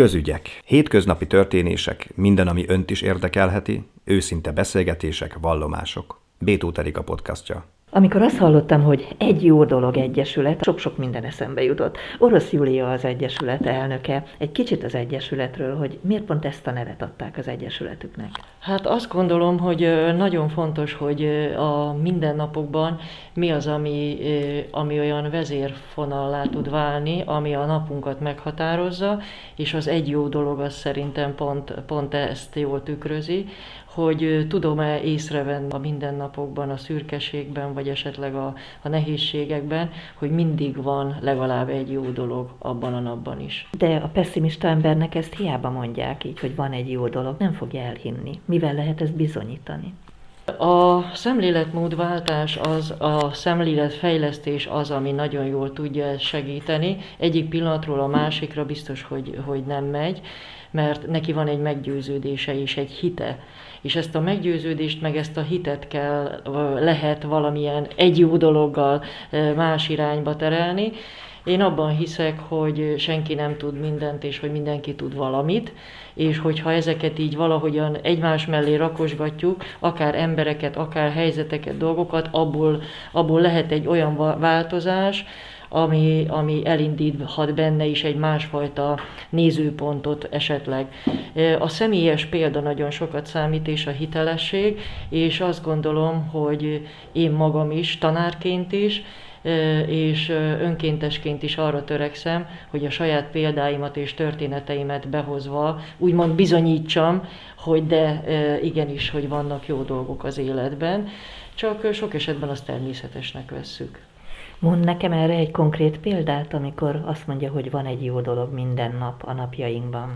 Közügyek, hétköznapi történések, minden, ami önt is érdekelheti, őszinte beszélgetések, vallomások. Bétó a podcastja. Amikor azt hallottam, hogy egy jó dolog egyesület, sok-sok minden eszembe jutott. Orosz Júlia az egyesület elnöke. Egy kicsit az egyesületről, hogy miért pont ezt a nevet adták az egyesületüknek? Hát azt gondolom, hogy nagyon fontos, hogy a mindennapokban mi az, ami, ami olyan vezérfonallá tud válni, ami a napunkat meghatározza, és az egy jó dolog az szerintem pont, pont ezt jól tükrözi, hogy tudom-e észrevenni a mindennapokban, a szürkeségben, vagy esetleg a, a nehézségekben, hogy mindig van legalább egy jó dolog abban a napban is. De a pessimista embernek ezt hiába mondják így, hogy van egy jó dolog, nem fogja elhinni. Mivel lehet ezt bizonyítani? A szemléletmódváltás az, a szemléletfejlesztés az, ami nagyon jól tudja ezt segíteni. Egyik pillanatról a másikra biztos, hogy, hogy nem megy, mert neki van egy meggyőződése és egy hite. És ezt a meggyőződést, meg ezt a hitet kell, lehet valamilyen egy jó dologgal más irányba terelni. Én abban hiszek, hogy senki nem tud mindent, és hogy mindenki tud valamit, és hogyha ezeket így valahogyan egymás mellé rakosgatjuk, akár embereket, akár helyzeteket, dolgokat, abból, abból lehet egy olyan változás, ami, ami elindíthat benne is egy másfajta nézőpontot esetleg. A személyes példa nagyon sokat számít, és a hitelesség, és azt gondolom, hogy én magam is, tanárként is, és önkéntesként is arra törekszem, hogy a saját példáimat és történeteimet behozva úgymond bizonyítsam, hogy de igenis, hogy vannak jó dolgok az életben, csak sok esetben azt természetesnek vesszük. Mond nekem erre egy konkrét példát, amikor azt mondja, hogy van egy jó dolog minden nap a napjainkban.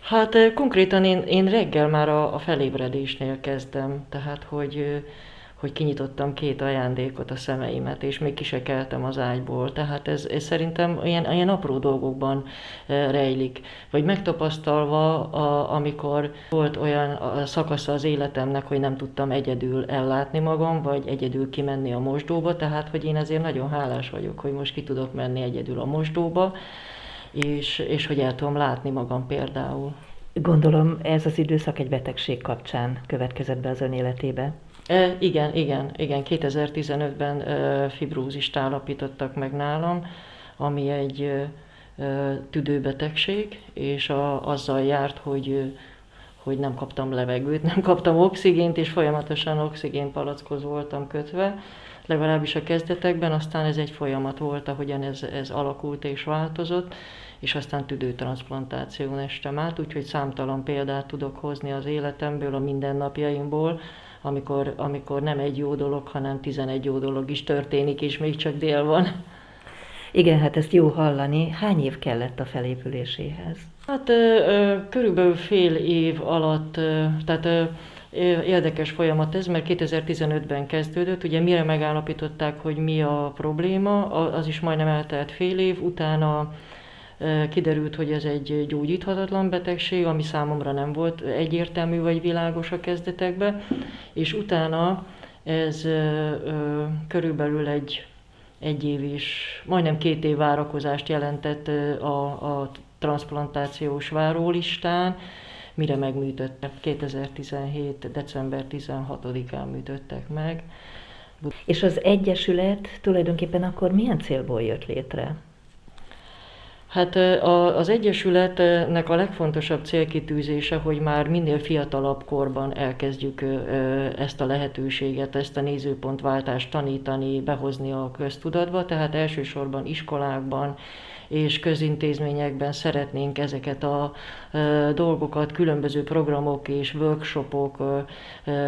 Hát konkrétan én, én reggel már a, a felébredésnél kezdem, tehát hogy hogy kinyitottam két ajándékot a szemeimet, és még kisekeltem az ágyból. Tehát ez, ez szerintem ilyen, ilyen apró dolgokban eh, rejlik. Vagy megtapasztalva, a, amikor volt olyan szakasza az életemnek, hogy nem tudtam egyedül ellátni magam, vagy egyedül kimenni a mosdóba, tehát hogy én ezért nagyon hálás vagyok, hogy most ki tudok menni egyedül a mosdóba, és, és hogy el tudom látni magam például. Gondolom ez az időszak egy betegség kapcsán következett be az ön életébe. E, igen, igen, igen. 2015-ben e, fibrózist állapítottak meg nálam, ami egy e, tüdőbetegség, és a, azzal járt, hogy hogy nem kaptam levegőt, nem kaptam oxigént, és folyamatosan oxigénpalackhoz voltam kötve, legalábbis a kezdetekben, aztán ez egy folyamat volt, ahogyan ez, ez alakult és változott, és aztán tüdőtransplantáción estem át, úgyhogy számtalan példát tudok hozni az életemből, a mindennapjaimból, amikor, amikor nem egy jó dolog, hanem 11 jó dolog is történik, és még csak dél van. Igen, hát ezt jó hallani. Hány év kellett a felépüléséhez? Hát körülbelül fél év alatt, tehát érdekes folyamat ez, mert 2015-ben kezdődött, ugye mire megállapították, hogy mi a probléma, az is majdnem eltelt fél év, utána Kiderült, hogy ez egy gyógyíthatatlan betegség, ami számomra nem volt egyértelmű vagy világos a kezdetekben, és utána ez körülbelül egy, egy év is, majdnem két év várakozást jelentett a, a transplantációs várólistán, mire megműtöttek. 2017. december 16-án műtöttek meg. És az Egyesület tulajdonképpen akkor milyen célból jött létre? Hát az Egyesületnek a legfontosabb célkitűzése, hogy már minél fiatalabb korban elkezdjük ezt a lehetőséget, ezt a nézőpontváltást tanítani, behozni a köztudatba, tehát elsősorban iskolákban és közintézményekben szeretnénk ezeket a dolgokat különböző programok és workshopok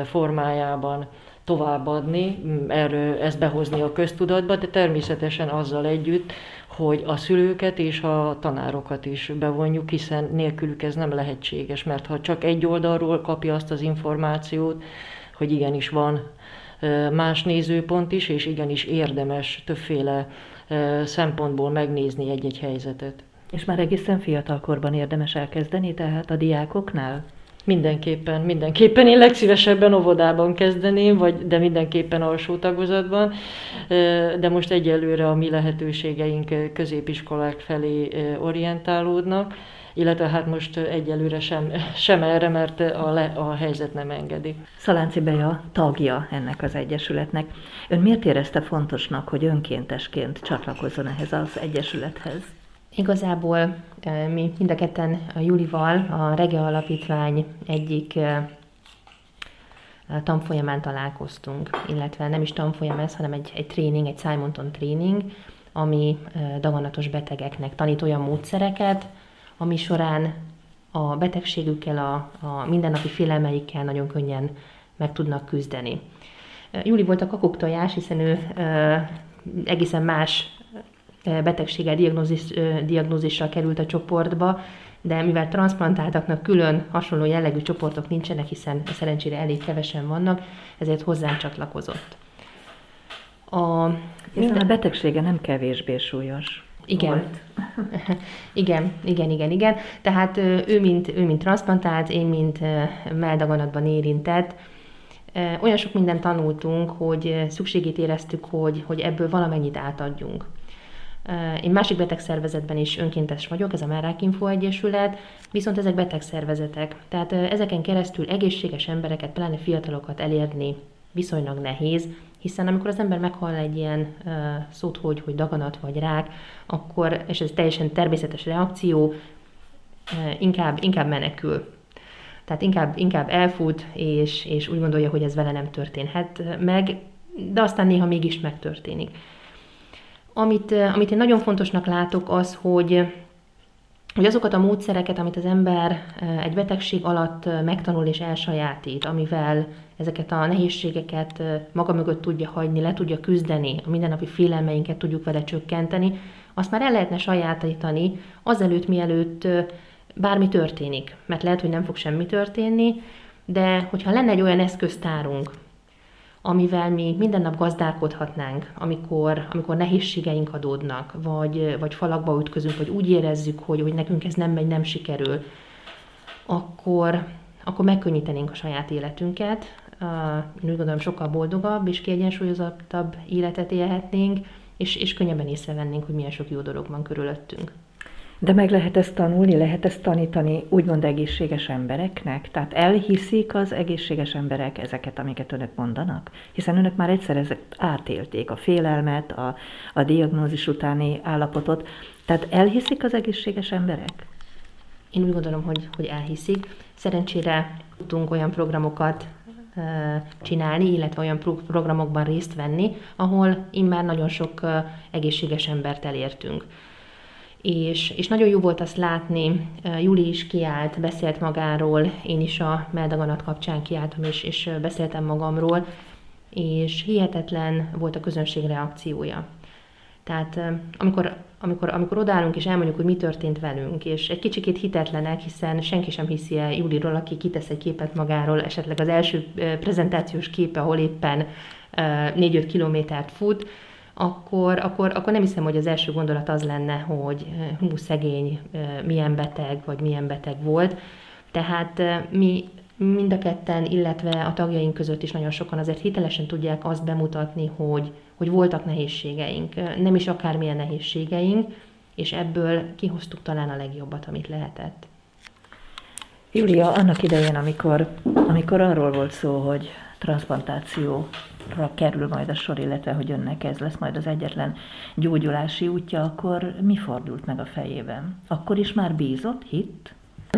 formájában továbbadni, erről ezt behozni a köztudatba, de természetesen azzal együtt, hogy a szülőket és a tanárokat is bevonjuk, hiszen nélkülük ez nem lehetséges, mert ha csak egy oldalról kapja azt az információt, hogy igenis van más nézőpont is, és igenis érdemes többféle szempontból megnézni egy-egy helyzetet. És már egészen fiatalkorban érdemes elkezdeni, tehát a diákoknál? Mindenképpen, mindenképpen. Én legszívesebben óvodában kezdeném, vagy, de mindenképpen alsó tagozatban. De most egyelőre a mi lehetőségeink középiskolák felé orientálódnak. illetve hát most egyelőre sem, sem erre, mert a, le, a helyzet nem engedi. Szalánci Beja tagja ennek az egyesületnek. Ön miért érezte fontosnak, hogy önkéntesként csatlakozzon ehhez az egyesülethez? Igazából mi mind a ketten a Julival a Rege Alapítvány egyik tanfolyamán találkoztunk, illetve nem is tanfolyam ez, hanem egy, egy tréning, egy Simonton tréning, ami daganatos betegeknek tanít olyan módszereket, ami során a betegségükkel, a, a mindennapi félelmeikkel nagyon könnyen meg tudnak küzdeni. Júli volt a kakuktojás, hiszen ő egészen más betegséggel diagnózis, diagnózissal került a csoportba, de mivel transplantáltaknak külön hasonló jellegű csoportok nincsenek, hiszen szerencsére elég kevesen vannak, ezért hozzánk csatlakozott. A, minden... a betegsége nem kevésbé súlyos. Igen. Volt. igen, igen, igen, igen. Tehát ő mint, ő mint transplantált, én mint meldaganatban érintett, olyan sok mindent tanultunk, hogy szükségét éreztük, hogy, hogy ebből valamennyit átadjunk. Én másik betegszervezetben is önkéntes vagyok, ez a Merák Info Egyesület, viszont ezek betegszervezetek. Tehát ezeken keresztül egészséges embereket, pláne fiatalokat elérni viszonylag nehéz, hiszen amikor az ember meghall egy ilyen szót, hogy, hogy daganat vagy rák, akkor, és ez teljesen természetes reakció, inkább, inkább menekül. Tehát inkább, inkább elfut, és, és úgy gondolja, hogy ez vele nem történhet meg, de aztán néha mégis megtörténik. Amit, amit én nagyon fontosnak látok az, hogy, hogy azokat a módszereket, amit az ember egy betegség alatt megtanul és elsajátít, amivel ezeket a nehézségeket maga mögött tudja hagyni, le tudja küzdeni, a mindennapi félelmeinket tudjuk vele csökkenteni, azt már el lehetne sajátítani azelőtt, mielőtt bármi történik. Mert lehet, hogy nem fog semmi történni, de hogyha lenne egy olyan eszköztárunk, amivel mi minden nap gazdálkodhatnánk, amikor, amikor nehézségeink adódnak, vagy, vagy falakba ütközünk, vagy úgy érezzük, hogy, hogy nekünk ez nem megy, nem sikerül, akkor, akkor megkönnyítenénk a saját életünket. Én úgy gondolom, sokkal boldogabb és kiegyensúlyozottabb életet élhetnénk, és, és könnyebben észrevennénk, hogy milyen sok jó dolog van körülöttünk. De meg lehet ezt tanulni, lehet ezt tanítani úgymond egészséges embereknek? Tehát elhiszik az egészséges emberek ezeket, amiket önök mondanak? Hiszen önök már egyszer ezeket átélték, a félelmet, a, a diagnózis utáni állapotot. Tehát elhiszik az egészséges emberek? Én úgy gondolom, hogy, hogy elhiszik. Szerencsére tudtunk olyan programokat csinálni, illetve olyan programokban részt venni, ahol immár nagyon sok egészséges embert elértünk és, és nagyon jó volt azt látni, Juli is kiállt, beszélt magáról, én is a meldaganat kapcsán kiálltam, és, és beszéltem magamról, és hihetetlen volt a közönség reakciója. Tehát amikor, amikor, amikor odállunk és elmondjuk, hogy mi történt velünk, és egy kicsikét hitetlenek, hiszen senki sem hiszi el Juliról, aki kitesz egy képet magáról, esetleg az első prezentációs képe, ahol éppen 4-5 kilométert fut, akkor, akkor, akkor nem hiszem, hogy az első gondolat az lenne, hogy hú, szegény, milyen beteg, vagy milyen beteg volt. Tehát eh, mi mind a ketten, illetve a tagjaink között is nagyon sokan azért hitelesen tudják azt bemutatni, hogy, hogy voltak nehézségeink, nem is akármilyen nehézségeink, és ebből kihoztuk talán a legjobbat, amit lehetett. Júlia, annak idején, amikor, amikor arról volt szó, hogy transplantációra kerül majd a sor, illetve hogy önnek ez lesz majd az egyetlen gyógyulási útja, akkor mi fordult meg a fejében? Akkor is már bízott, hitt?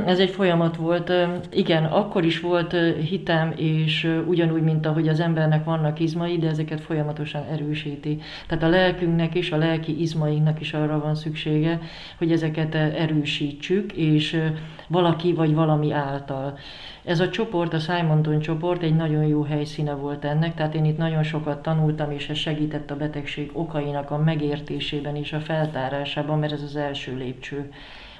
Ez egy folyamat volt. Igen, akkor is volt hitem, és ugyanúgy, mint ahogy az embernek vannak izmai, de ezeket folyamatosan erősíti. Tehát a lelkünknek is, a lelki izmainknak is arra van szüksége, hogy ezeket erősítsük, és valaki vagy valami által. Ez a csoport, a Simonton csoport egy nagyon jó helyszíne volt ennek, tehát én itt nagyon sokat tanultam, és ez segített a betegség okainak a megértésében és a feltárásában, mert ez az első lépcső.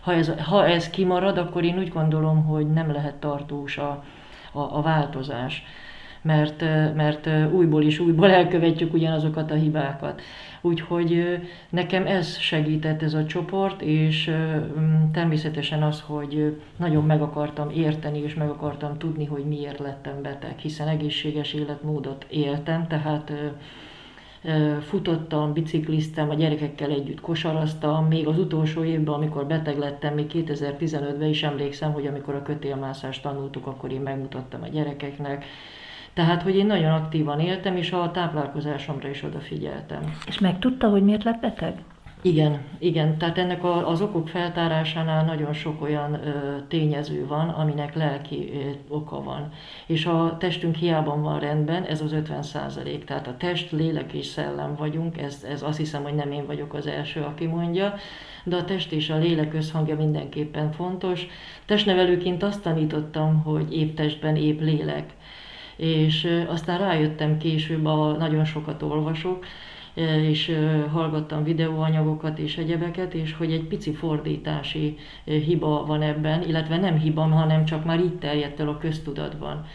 Ha ez, ha ez kimarad, akkor én úgy gondolom, hogy nem lehet tartós a, a, a változás mert, mert újból is újból elkövetjük ugyanazokat a hibákat. Úgyhogy nekem ez segített ez a csoport, és természetesen az, hogy nagyon meg akartam érteni, és meg akartam tudni, hogy miért lettem beteg, hiszen egészséges életmódot éltem, tehát futottam, bicikliztem, a gyerekekkel együtt kosaraztam, még az utolsó évben, amikor beteg lettem, még 2015-ben is emlékszem, hogy amikor a kötélmászást tanultuk, akkor én megmutattam a gyerekeknek. Tehát, hogy én nagyon aktívan éltem, és a táplálkozásomra is odafigyeltem. És megtudta, hogy miért lett beteg? Igen, igen. Tehát ennek a, az okok feltárásánál nagyon sok olyan ö, tényező van, aminek lelki ö, oka van. És a testünk hiában van rendben, ez az 50 százalék. Tehát a test, lélek és szellem vagyunk, ez, ez azt hiszem, hogy nem én vagyok az első, aki mondja, de a test és a lélek összhangja mindenképpen fontos. Testnevelőként azt tanítottam, hogy épp testben épp lélek. És aztán rájöttem később, a, nagyon sokat olvasok, és hallgattam videóanyagokat és egyebeket, és hogy egy pici fordítási hiba van ebben, illetve nem hiba, hanem csak már így terjedt el a köztudatban,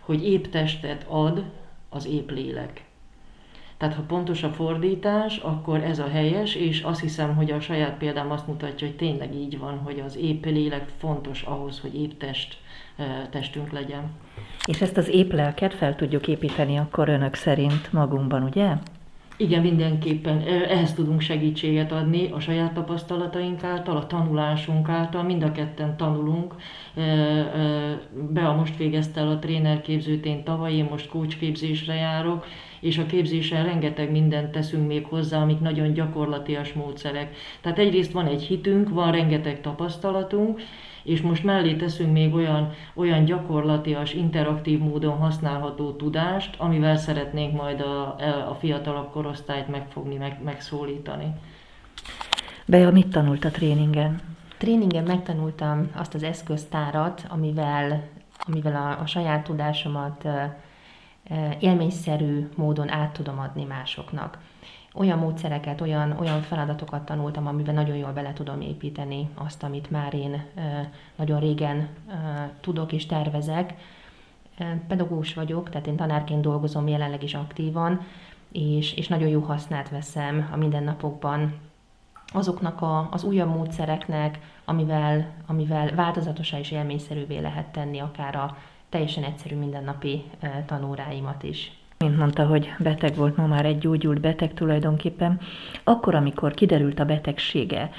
hogy épp testet ad az épp lélek. Tehát ha pontos a fordítás, akkor ez a helyes, és azt hiszem, hogy a saját példám azt mutatja, hogy tényleg így van, hogy az épp lélek fontos ahhoz, hogy épp test, testünk legyen. És ezt az épp lelket fel tudjuk építeni akkor önök szerint magunkban, ugye? Igen, mindenképpen ehhez tudunk segítséget adni a saját tapasztalataink által, a tanulásunk által, mind a ketten tanulunk. A most végezte el a trénerképzőt, én tavaly, én most coachképzésre járok, és a képzésen rengeteg mindent teszünk még hozzá, amik nagyon gyakorlatias módszerek. Tehát egyrészt van egy hitünk, van rengeteg tapasztalatunk, és most mellé teszünk még olyan, olyan gyakorlatias, interaktív módon használható tudást, amivel szeretnénk majd a, a fiatalabb korosztályt megfogni, meg, megszólítani. Bea, mit tanult a tréningen? Tréningen megtanultam azt az eszköztárat, amivel, amivel a, a saját tudásomat élményszerű módon át tudom adni másoknak olyan módszereket, olyan, olyan feladatokat tanultam, amiben nagyon jól bele tudom építeni azt, amit már én nagyon régen tudok és tervezek. Pedagógus vagyok, tehát én tanárként dolgozom jelenleg is aktívan, és, és nagyon jó hasznát veszem a mindennapokban azoknak a, az újabb módszereknek, amivel, amivel változatosá és élményszerűvé lehet tenni akár a teljesen egyszerű mindennapi tanóráimat is mint mondta, hogy beteg volt, ma már egy gyógyult beteg tulajdonképpen, akkor, amikor kiderült a betegsége,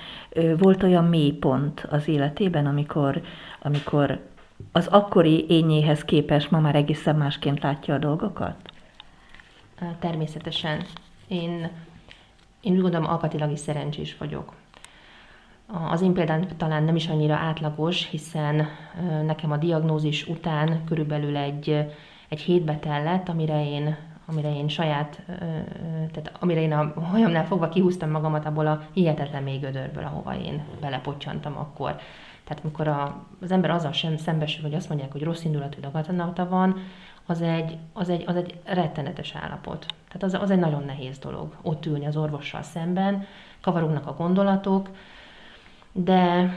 volt olyan mély pont az életében, amikor, amikor az akkori ényéhez képest ma már egészen másként látja a dolgokat? Természetesen. Én, én úgy gondolom, alkatilag is szerencsés vagyok. Az én példám talán nem is annyira átlagos, hiszen nekem a diagnózis után körülbelül egy egy hétbe tellett, amire én amire én saját, tehát amire én a hajamnál fogva kihúztam magamat abból a hihetetlen mély gödörből, ahova én belepoccsantam akkor. Tehát amikor a, az ember azzal sem szembesül, hogy azt mondják, hogy rossz indulatú daganata van, az egy, az, egy, az egy rettenetes állapot. Tehát az, az egy nagyon nehéz dolog, ott ülni az orvossal szemben, kavarognak a gondolatok, de,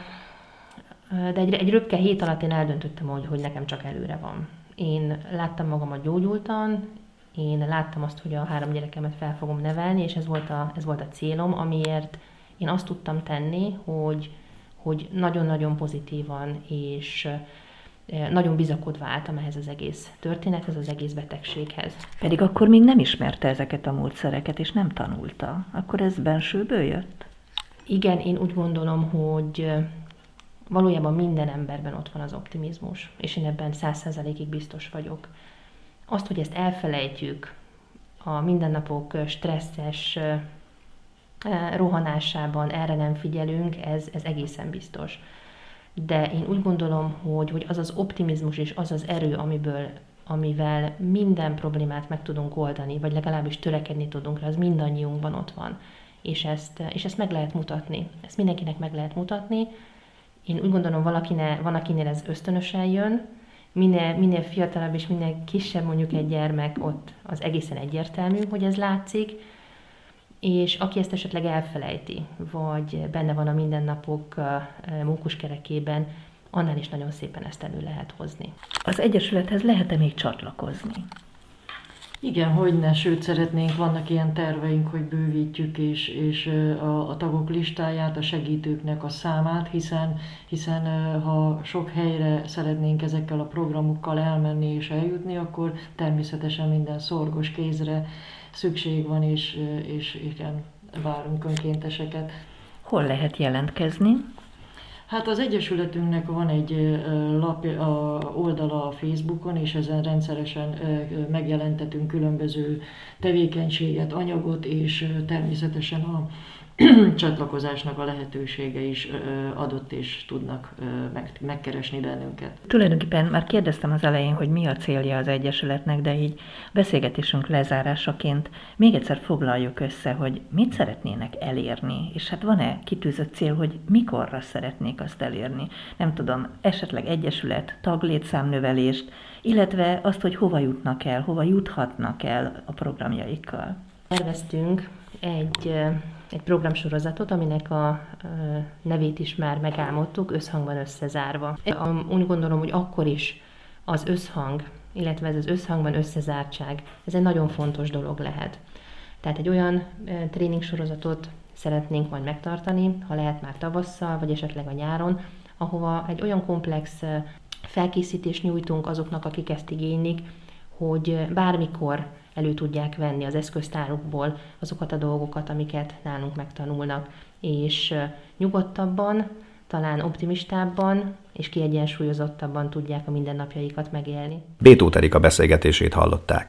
de egy, egy röpke hét alatt én eldöntöttem, hogy, hogy nekem csak előre van. Én láttam magamat gyógyultan, én láttam azt, hogy a három gyerekemet fel fogom nevelni, és ez volt a, ez volt a célom, amiért én azt tudtam tenni, hogy, hogy nagyon-nagyon pozitívan és nagyon bizakodva álltam ehhez az egész történethez, az egész betegséghez. Pedig akkor még nem ismerte ezeket a módszereket, és nem tanulta. Akkor ez bensőből jött? Igen, én úgy gondolom, hogy valójában minden emberben ott van az optimizmus, és én ebben száz százalékig biztos vagyok. Azt, hogy ezt elfelejtjük a mindennapok stresszes rohanásában, erre nem figyelünk, ez, ez egészen biztos. De én úgy gondolom, hogy, hogy az az optimizmus és az az erő, amiből, amivel minden problémát meg tudunk oldani, vagy legalábbis törekedni tudunk rá, az mindannyiunkban ott van. És ezt, és ezt meg lehet mutatni. Ezt mindenkinek meg lehet mutatni, én úgy gondolom, valakinél, van, akinél ez ösztönösen jön, minél, minél fiatalabb és minél kisebb mondjuk egy gyermek, ott az egészen egyértelmű, hogy ez látszik, és aki ezt esetleg elfelejti, vagy benne van a mindennapok mókuskerekében, annál is nagyon szépen ezt elő lehet hozni. Az Egyesülethez lehet-e még csatlakozni? Igen, hogy ne, sőt szeretnénk, vannak ilyen terveink, hogy bővítjük és, és a, a tagok listáját, a segítőknek a számát, hiszen, hiszen ha sok helyre szeretnénk ezekkel a programokkal elmenni és eljutni, akkor természetesen minden szorgos kézre szükség van, és, és igen, várunk önkénteseket. Hol lehet jelentkezni? Hát az Egyesületünknek van egy lap, a oldala a Facebookon, és ezen rendszeresen megjelentetünk különböző tevékenységet, anyagot, és természetesen a csatlakozásnak a lehetősége is adott, és tudnak meg, megkeresni bennünket. Tulajdonképpen már kérdeztem az elején, hogy mi a célja az Egyesületnek, de így beszélgetésünk lezárásaként még egyszer foglaljuk össze, hogy mit szeretnének elérni, és hát van-e kitűzött cél, hogy mikorra szeretnék azt elérni. Nem tudom, esetleg Egyesület, taglétszámnövelést, illetve azt, hogy hova jutnak el, hova juthatnak el a programjaikkal. Terveztünk egy egy programsorozatot, aminek a nevét is már megálmodtuk, összhangban összezárva. Úgy gondolom, hogy akkor is az összhang, illetve ez az összhangban összezártság, ez egy nagyon fontos dolog lehet. Tehát egy olyan tréning sorozatot szeretnénk majd megtartani, ha lehet már tavasszal, vagy esetleg a nyáron, ahova egy olyan komplex felkészítést nyújtunk azoknak, akik ezt igénylik, hogy bármikor elő tudják venni az eszköztárukból azokat a dolgokat, amiket nálunk megtanulnak, és nyugodtabban, talán optimistábban és kiegyensúlyozottabban tudják a mindennapjaikat megélni. Bétó Terika beszélgetését hallották.